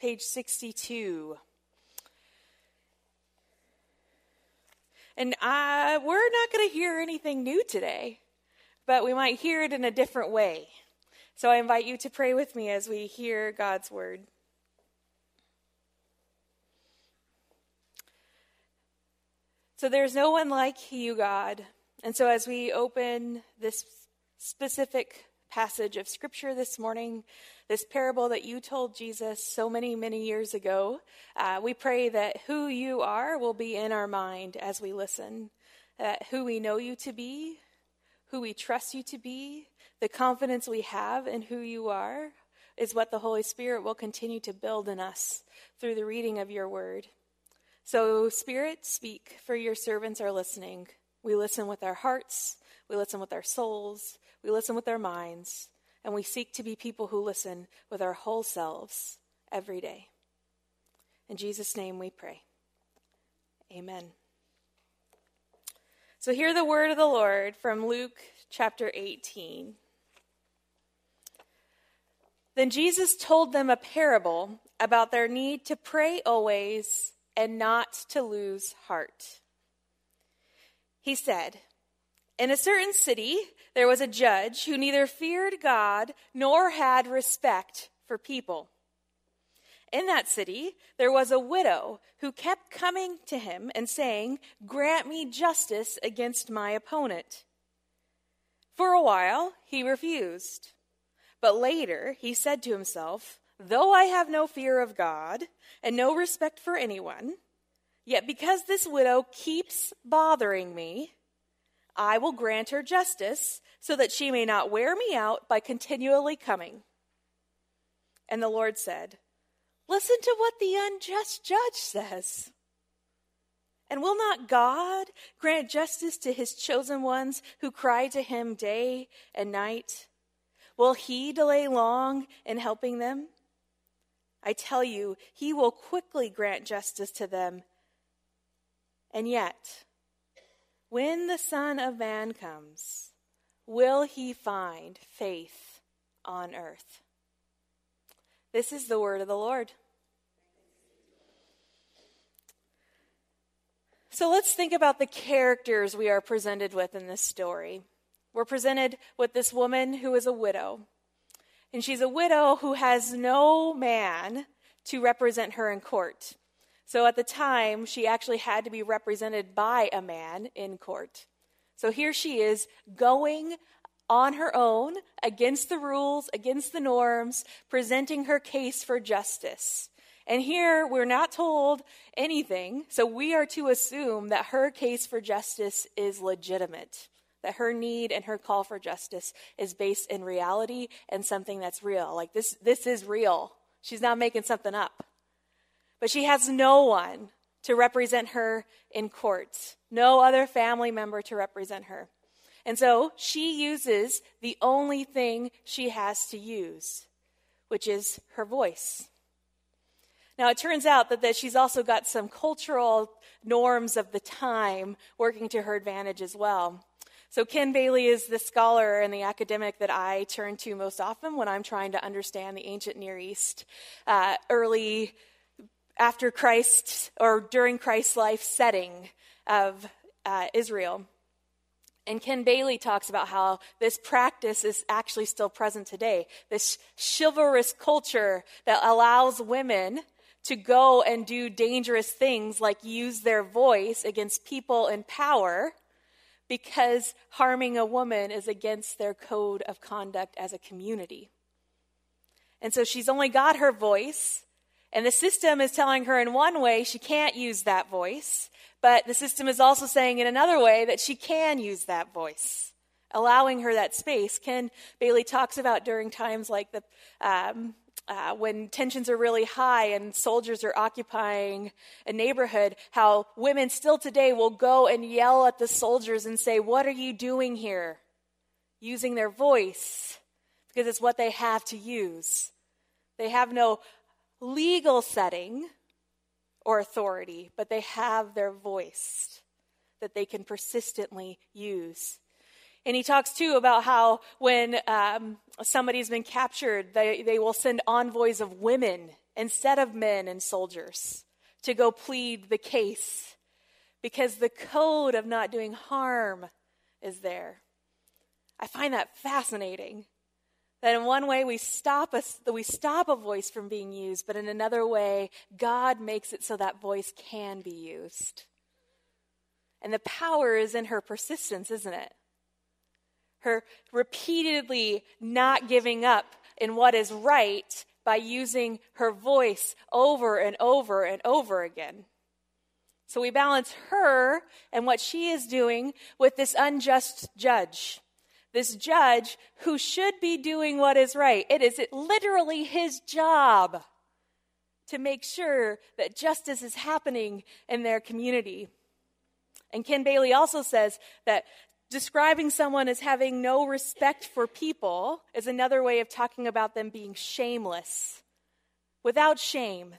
page 62. And we're not going to hear anything new today, but we might hear it in a different way. So I invite you to pray with me as we hear God's word. So there's no one like you, God. And so as we open this specific passage of scripture this morning, this parable that you told Jesus so many, many years ago, uh, we pray that who you are will be in our mind as we listen, that who we know you to be, who we trust you to be, the confidence we have in who you are, is what the Holy Spirit will continue to build in us through the reading of your word. So, Spirit, speak, for your servants are listening. We listen with our hearts, we listen with our souls, we listen with our minds, and we seek to be people who listen with our whole selves every day. In Jesus' name we pray. Amen. So, hear the word of the Lord from Luke chapter 18. Then Jesus told them a parable about their need to pray always and not to lose heart. He said, In a certain city, there was a judge who neither feared God nor had respect for people. In that city, there was a widow who kept coming to him and saying, Grant me justice against my opponent. For a while, he refused. But later, he said to himself, Though I have no fear of God and no respect for anyone, yet because this widow keeps bothering me, I will grant her justice so that she may not wear me out by continually coming. And the Lord said, Listen to what the unjust judge says. And will not God grant justice to his chosen ones who cry to him day and night? Will he delay long in helping them? I tell you, he will quickly grant justice to them. And yet, when the Son of Man comes, will he find faith on earth? This is the word of the Lord. So let's think about the characters we are presented with in this story. We're presented with this woman who is a widow. And she's a widow who has no man to represent her in court. So at the time, she actually had to be represented by a man in court. So here she is going on her own, against the rules, against the norms, presenting her case for justice. And here we're not told anything, so we are to assume that her case for justice is legitimate that her need and her call for justice is based in reality and something that's real. Like this, this is real. She's not making something up. But she has no one to represent her in court, no other family member to represent her. And so she uses the only thing she has to use, which is her voice. Now, it turns out that, that she's also got some cultural norms of the time working to her advantage as well. So, Ken Bailey is the scholar and the academic that I turn to most often when I'm trying to understand the ancient Near East. Uh, early after Christ or during Christ's life setting of uh, Israel. And Ken Bailey talks about how this practice is actually still present today. This chivalrous culture that allows women to go and do dangerous things like use their voice against people in power because harming a woman is against their code of conduct as a community. And so she's only got her voice, and the system is telling her in one way she can't use that voice, but the system is also saying in another way that she can use that voice, allowing her that space. Ken Bailey talks about during times like the um, uh, when tensions are really high and soldiers are occupying a neighborhood, how women still today will go and yell at the soldiers and say, What are you doing here? Using their voice because it's what they have to use. They have no legal setting or authority, but they have their voice that they can persistently use. And he talks too about how when um, somebody's been captured, they, they will send envoys of women instead of men and soldiers to go plead the case because the code of not doing harm is there. I find that fascinating. That in one way we stop us, we stop a voice from being used, but in another way, God makes it so that voice can be used. And the power is in her persistence, isn't it? Her repeatedly not giving up in what is right by using her voice over and over and over again. So we balance her and what she is doing with this unjust judge. This judge who should be doing what is right. It is literally his job to make sure that justice is happening in their community. And Ken Bailey also says that describing someone as having no respect for people is another way of talking about them being shameless, without shame.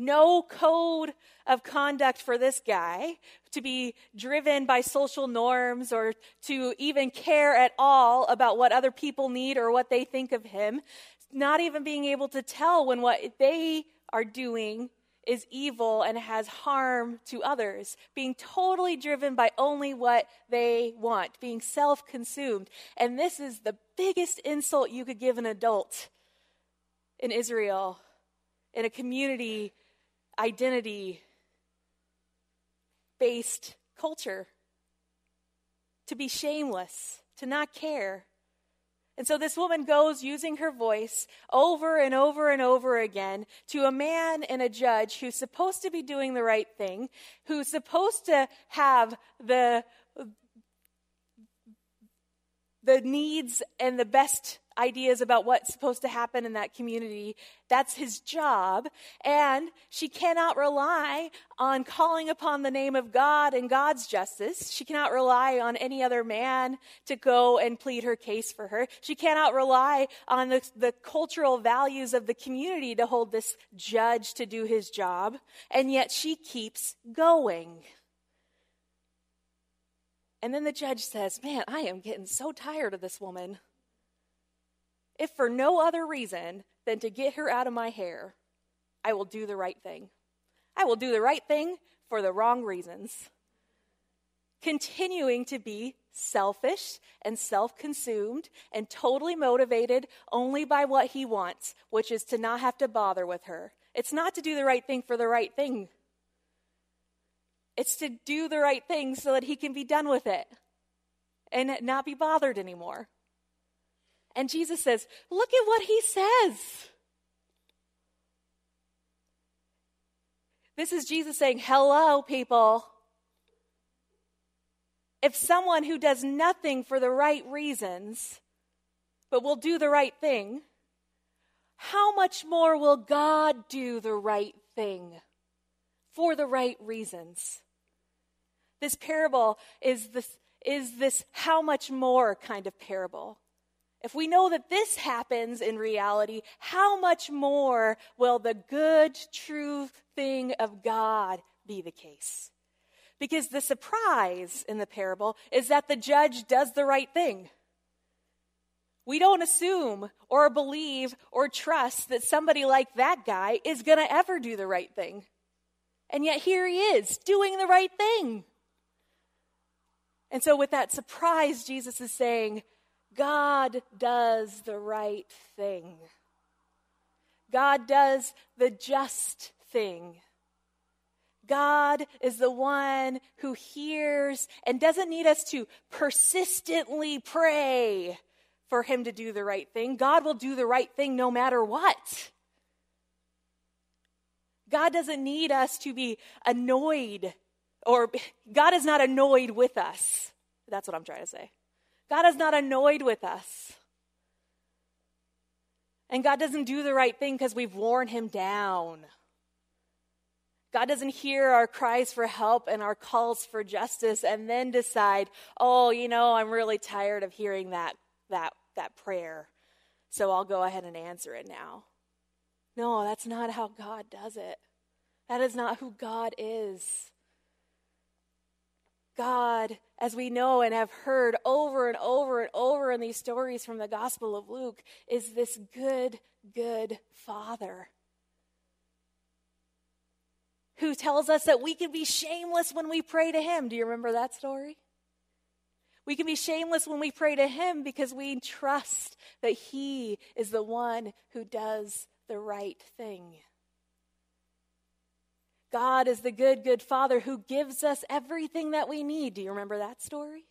No code of conduct for this guy to be driven by social norms or to even care at all about what other people need or what they think of him. Not even being able to tell when what they are doing is evil and has harm to others, being totally driven by only what they want, being self consumed. And this is the biggest insult you could give an adult in Israel, in a community identity based culture. To be shameless, to not care. And so this woman goes using her voice over and over and over again to a man and a judge who's supposed to be doing the right thing, who's supposed to have the the needs and the best ideas about what's supposed to happen in that community. That's his job. And she cannot rely on calling upon the name of God and God's justice. She cannot rely on any other man to go and plead her case for her. She cannot rely on the, the cultural values of the community to hold this judge to do his job. And yet she keeps going. And then the judge says, Man, I am getting so tired of this woman if for no other reason than to get her out of my hair, I will do the right thing. I will do the right thing for the wrong reasons. Continuing to be selfish and self consumed and totally motivated only by what he wants, which is to not have to bother with her. It's not to do the right thing for the right thing, it's to do the right thing so that he can be done with it and not be bothered anymore. And Jesus says, Look at what he says. This is Jesus saying, Hello, people. If someone who does nothing for the right reasons, but will do the right thing, how much more will God do the right thing for the right reasons? This parable is this, is this how much more kind of parable. If we know that this happens in reality, how much more will the good, true thing of God be the case? Because the surprise in the parable is that the judge does the right thing. We don't assume or believe or trust that somebody like that guy is going to ever do the right thing. And yet here he is doing the right thing. And so, with that surprise, Jesus is saying, God does the right thing. God does the just thing. God is the one who hears and doesn't need us to persistently pray for him to do the right thing. God will do the right thing no matter what. God doesn't need us to be annoyed, or God is not annoyed with us. That's what I'm trying to say. God is not annoyed with us. And God doesn't do the right thing because we've worn him down. God doesn't hear our cries for help and our calls for justice and then decide, "Oh, you know, I'm really tired of hearing that that that prayer. So I'll go ahead and answer it now." No, that's not how God does it. That is not who God is. God, as we know and have heard over and over and over in these stories from the Gospel of Luke, is this good, good Father who tells us that we can be shameless when we pray to Him. Do you remember that story? We can be shameless when we pray to Him because we trust that He is the one who does the right thing. God is the good, good Father who gives us everything that we need. Do you remember that story?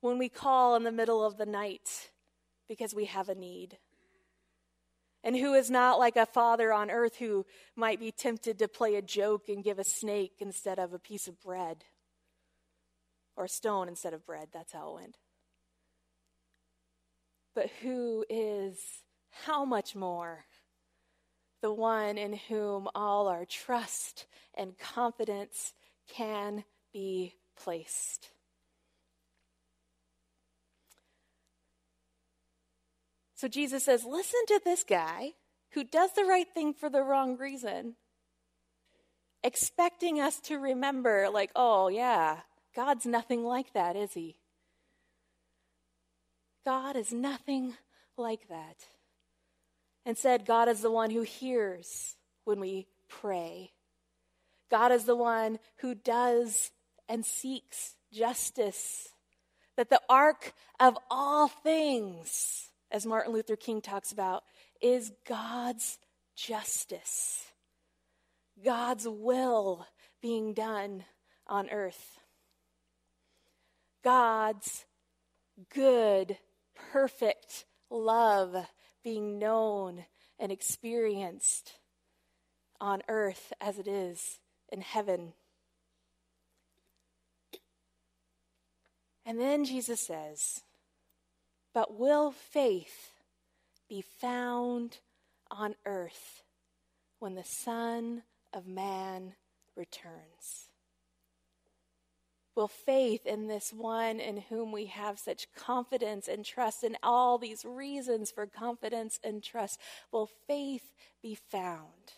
When we call in the middle of the night because we have a need. And who is not like a father on earth who might be tempted to play a joke and give a snake instead of a piece of bread or a stone instead of bread. That's how it went. But who is how much more the one in whom all our trust and confidence can be placed. So Jesus says, Listen to this guy who does the right thing for the wrong reason, expecting us to remember, like, oh, yeah, God's nothing like that, is he? God is nothing like that. And said, God is the one who hears when we pray. God is the one who does and seeks justice. That the arc of all things, as Martin Luther King talks about, is God's justice, God's will being done on earth. God's good, perfect love being known and experienced on earth as it is in heaven. And then Jesus says, But will faith be found on earth when the Son of Man returns? Will faith in this one in whom we have such confidence and trust, and all these reasons for confidence and trust, will faith be found?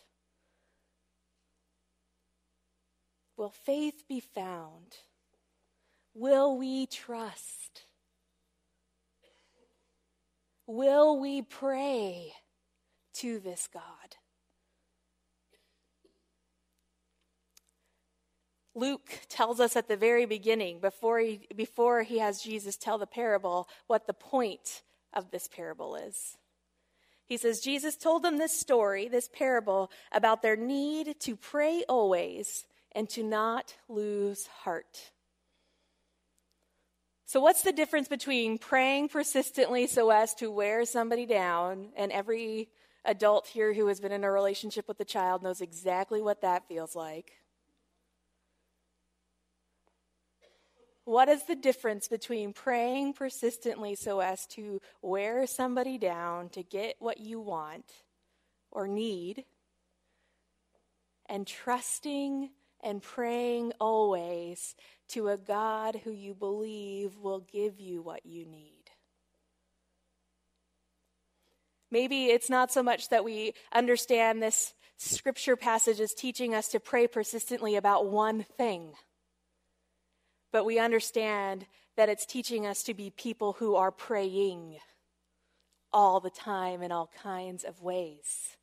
Will faith be found? Will we trust? Will we pray to this God? Luke tells us at the very beginning, before he, before he has Jesus tell the parable, what the point of this parable is. He says, Jesus told them this story, this parable, about their need to pray always and to not lose heart. So, what's the difference between praying persistently so as to wear somebody down, and every adult here who has been in a relationship with a child knows exactly what that feels like? What is the difference between praying persistently so as to wear somebody down to get what you want or need and trusting and praying always to a God who you believe will give you what you need? Maybe it's not so much that we understand this scripture passage is teaching us to pray persistently about one thing but we understand that it's teaching us to be people who are praying all the time in all kinds of ways.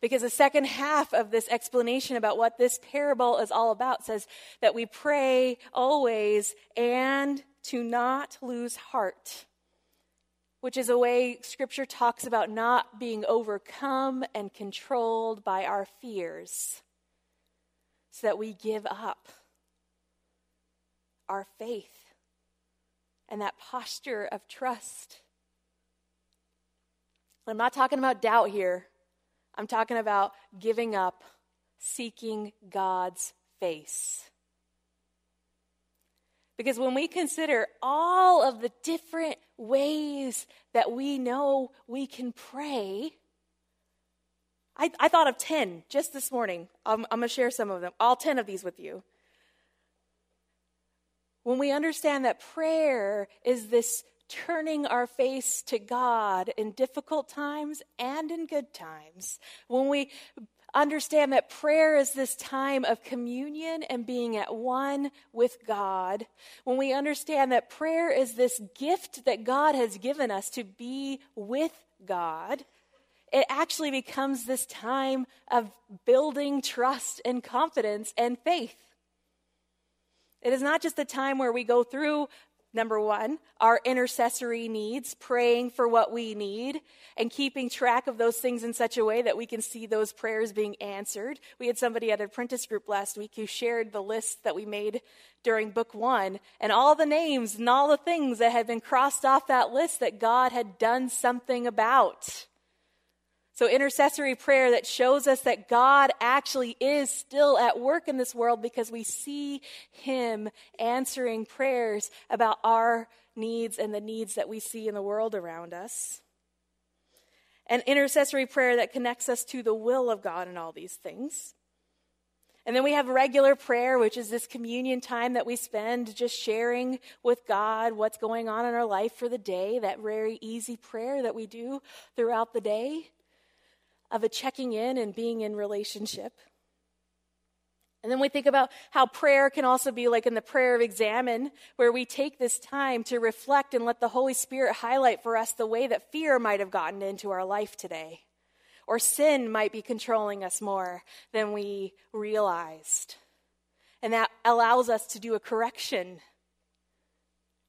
Because the second half of this explanation about what this parable is all about says that we pray always and to not lose heart, which is a way scripture talks about not being overcome and controlled by our fears, so that we give up our faith and that posture of trust. I'm not talking about doubt here. I'm talking about giving up, seeking God's face. Because when we consider all of the different ways that we know we can pray, I, I thought of 10 just this morning. I'm, I'm going to share some of them, all 10 of these with you when we understand that prayer is this turning our face to God in difficult times and in good times, when we understand that prayer is this time of communion and being at one with God, when we understand that prayer is this gift that God has given us to be with God, it actually becomes this time of building trust and confidence and faith. It is not just a time where we go through Number one, our intercessory needs, praying for what we need and keeping track of those things in such a way that we can see those prayers being answered. We had somebody at apprentice group last week who shared the list that we made during book one and all the names and all the things that had been crossed off that list that God had done something about. So, intercessory prayer that shows us that God actually is still at work in this world because we see Him answering prayers about our needs and the needs that we see in the world around us. And intercessory prayer that connects us to the will of God in all these things. And then we have regular prayer, which is this communion time that we spend just sharing with God what's going on in our life for the day, that very easy prayer that we do throughout the day of a checking in and being in relationship. And then we think about how prayer can also be like in the prayer of Examen, where we take this time to reflect and let the Holy Spirit highlight for us the way that fear might have gotten into our life today, or sin might be controlling us more than we realized. And that allows us to do a correction,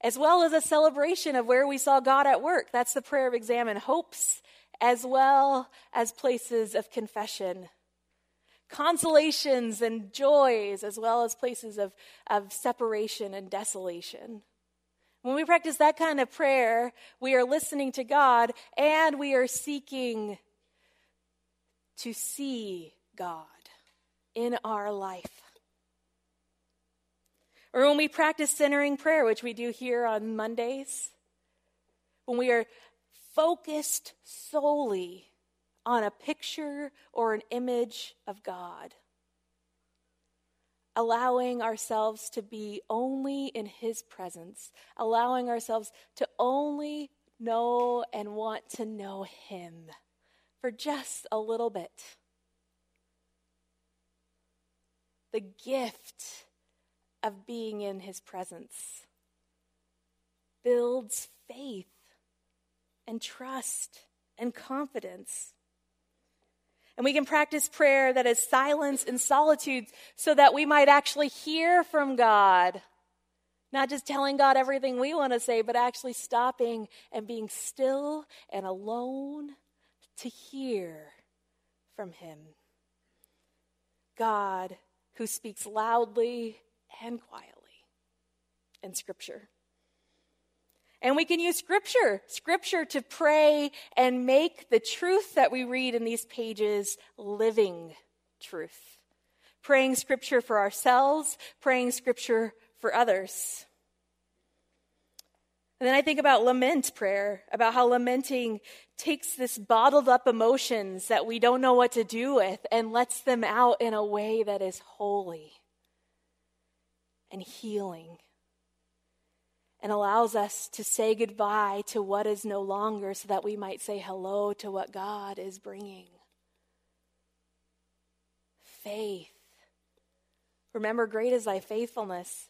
as well as a celebration of where we saw God at work. That's the prayer of Examen. Hopes as well as places of confession, consolations and joys, as well as places of, of separation and desolation. When we practice that kind of prayer, we are listening to God and we are seeking to see God in our life. Or when we practice centering prayer, which we do here on Mondays, when we are focused solely on a picture or an image of God, allowing ourselves to be only in His presence, allowing ourselves to only know and want to know Him for just a little bit. The gift of being in His presence builds faith and trust and confidence. And we can practice prayer that is silence and solitude so that we might actually hear from God. Not just telling God everything we want to say, but actually stopping and being still and alone to hear from Him. God who speaks loudly and quietly in Scripture. And we can use scripture, scripture to pray and make the truth that we read in these pages living truth. Praying scripture for ourselves, praying scripture for others. And then I think about lament prayer, about how lamenting takes this bottled up emotions that we don't know what to do with and lets them out in a way that is holy and healing and allows us to say goodbye to what is no longer so that we might say hello to what God is bringing. Faith. Remember, great is thy faithfulness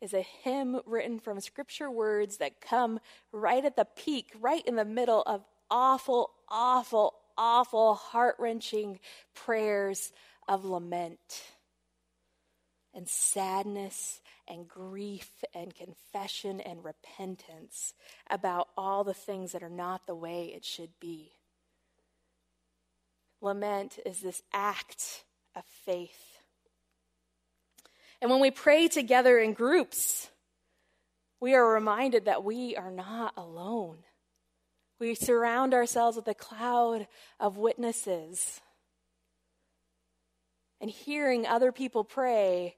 is a hymn written from scripture words that come right at the peak, right in the middle of awful, awful, awful, heart wrenching prayers of lament and sadness and grief and confession and repentance about all the things that are not the way it should be. Lament is this act of faith. And when we pray together in groups, we are reminded that we are not alone. We surround ourselves with a cloud of witnesses. And hearing other people pray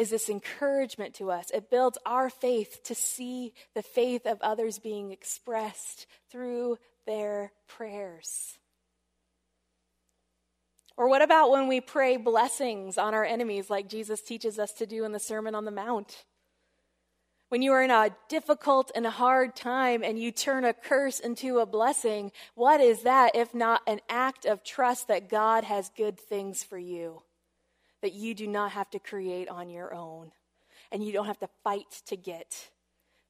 is this encouragement to us. It builds our faith to see the faith of others being expressed through their prayers. Or what about when we pray blessings on our enemies, like Jesus teaches us to do in the Sermon on the Mount? When you are in a difficult and hard time and you turn a curse into a blessing, what is that if not an act of trust that God has good things for you? That you do not have to create on your own and you don't have to fight to get,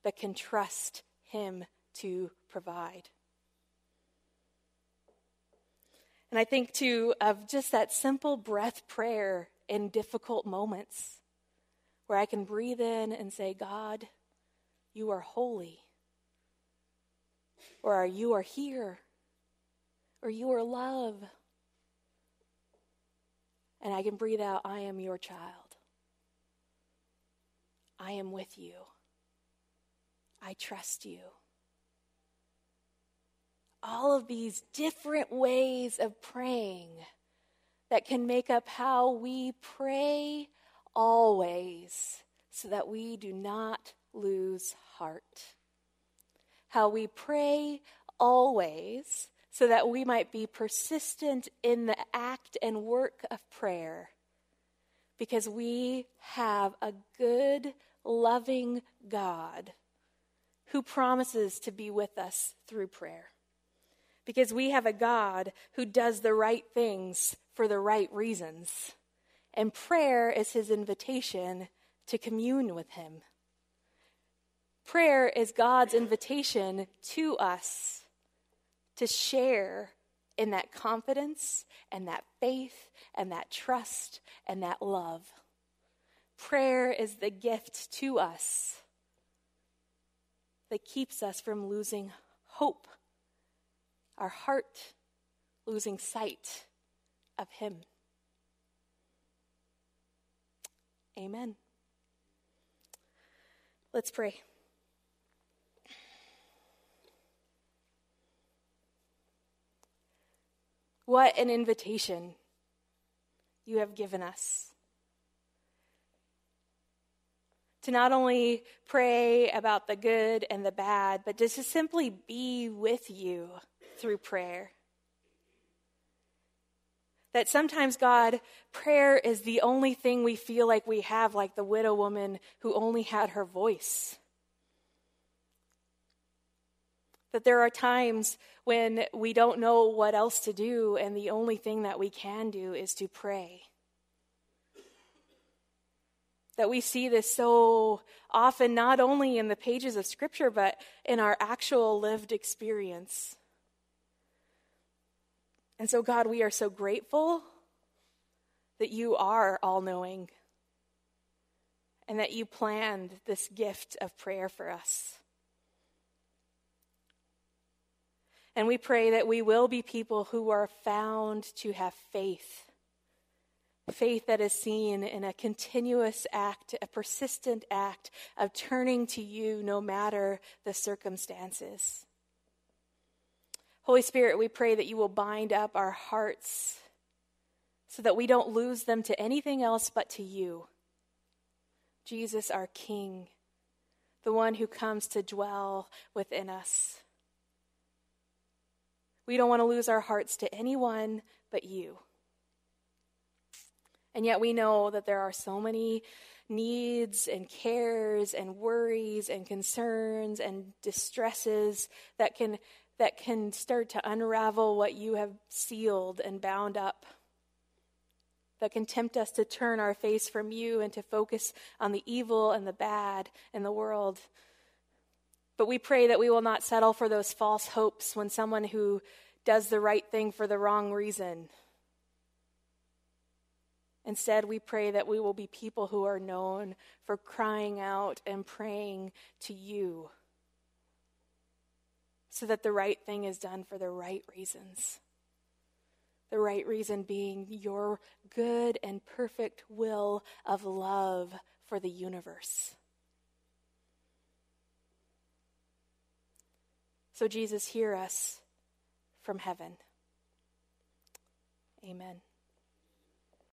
but can trust Him to provide. And I think too of just that simple breath prayer in difficult moments where I can breathe in and say, God, you are holy. Or you are here. Or you are love. And I can breathe out, I am your child. I am with you. I trust you all of these different ways of praying that can make up how we pray always so that we do not lose heart. How we pray always so that we might be persistent in the act and work of prayer because we have a good, loving God who promises to be with us through prayer because we have a God who does the right things for the right reasons. And prayer is his invitation to commune with him. Prayer is God's invitation to us to share in that confidence and that faith and that trust and that love. Prayer is the gift to us that keeps us from losing hope our heart losing sight of Him. Amen. Let's pray. What an invitation you have given us to not only pray about the good and the bad, but just to simply be with you through prayer. That sometimes, God, prayer is the only thing we feel like we have, like the widow woman who only had her voice. That there are times when we don't know what else to do, and the only thing that we can do is to pray. That we see this so often, not only in the pages of Scripture, but in our actual lived experience. And so, God, we are so grateful that you are all knowing and that you planned this gift of prayer for us. And we pray that we will be people who are found to have faith. Faith that is seen in a continuous act, a persistent act of turning to you no matter the circumstances. Holy Spirit, we pray that you will bind up our hearts so that we don't lose them to anything else but to you. Jesus, our King, the one who comes to dwell within us. We don't want to lose our hearts to anyone but you. And yet we know that there are so many needs and cares and worries and concerns and distresses that can that can start to unravel what you have sealed and bound up, that can tempt us to turn our face from you and to focus on the evil and the bad in the world. But we pray that we will not settle for those false hopes when someone who does the right thing for the wrong reason. Instead, we pray that we will be people who are known for crying out and praying to you so that the right thing is done for the right reasons. The right reason being your good and perfect will of love for the universe. So, Jesus, hear us from heaven. Amen.